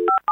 Hello, and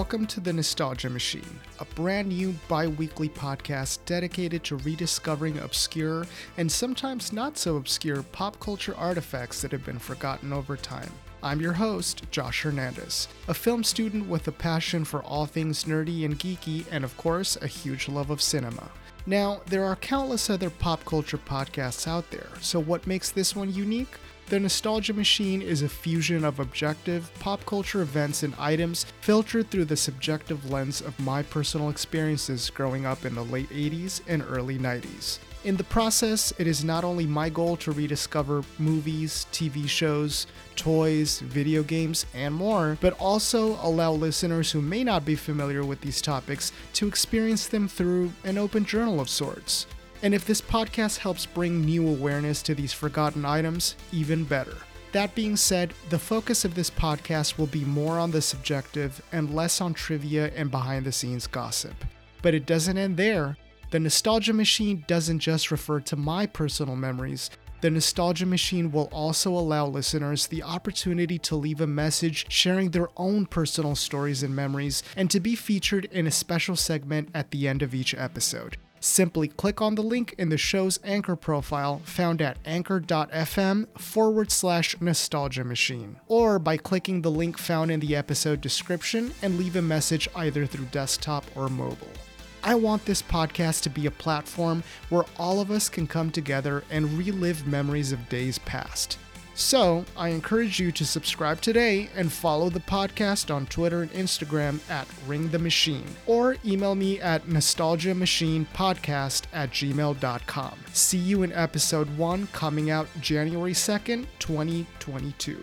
welcome to the Nostalgia Machine, a brand new bi weekly podcast dedicated to rediscovering obscure and sometimes not so obscure pop culture artifacts that have been forgotten over time. I'm your host, Josh Hernandez, a film student with a passion for all things nerdy and geeky, and of course, a huge love of cinema. Now, there are countless other pop culture podcasts out there, so what makes this one unique? The Nostalgia Machine is a fusion of objective, pop culture events and items filtered through the subjective lens of my personal experiences growing up in the late 80s and early 90s. In the process, it is not only my goal to rediscover movies, TV shows, toys, video games, and more, but also allow listeners who may not be familiar with these topics to experience them through an open journal of sorts. And if this podcast helps bring new awareness to these forgotten items, even better. That being said, the focus of this podcast will be more on the subjective and less on trivia and behind the scenes gossip. But it doesn't end there. The Nostalgia Machine doesn't just refer to my personal memories. The Nostalgia Machine will also allow listeners the opportunity to leave a message sharing their own personal stories and memories and to be featured in a special segment at the end of each episode. Simply click on the link in the show's Anchor profile found at anchor.fm forward slash nostalgia machine, or by clicking the link found in the episode description and leave a message either through desktop or mobile. I want this podcast to be a platform where all of us can come together and relive memories of days past. So, I encourage you to subscribe today and follow the podcast on Twitter and Instagram at Ring the Machine, or email me at nostalgiamachinepodcast at gmail.com. See you in episode 1 coming out January 2nd, 2022.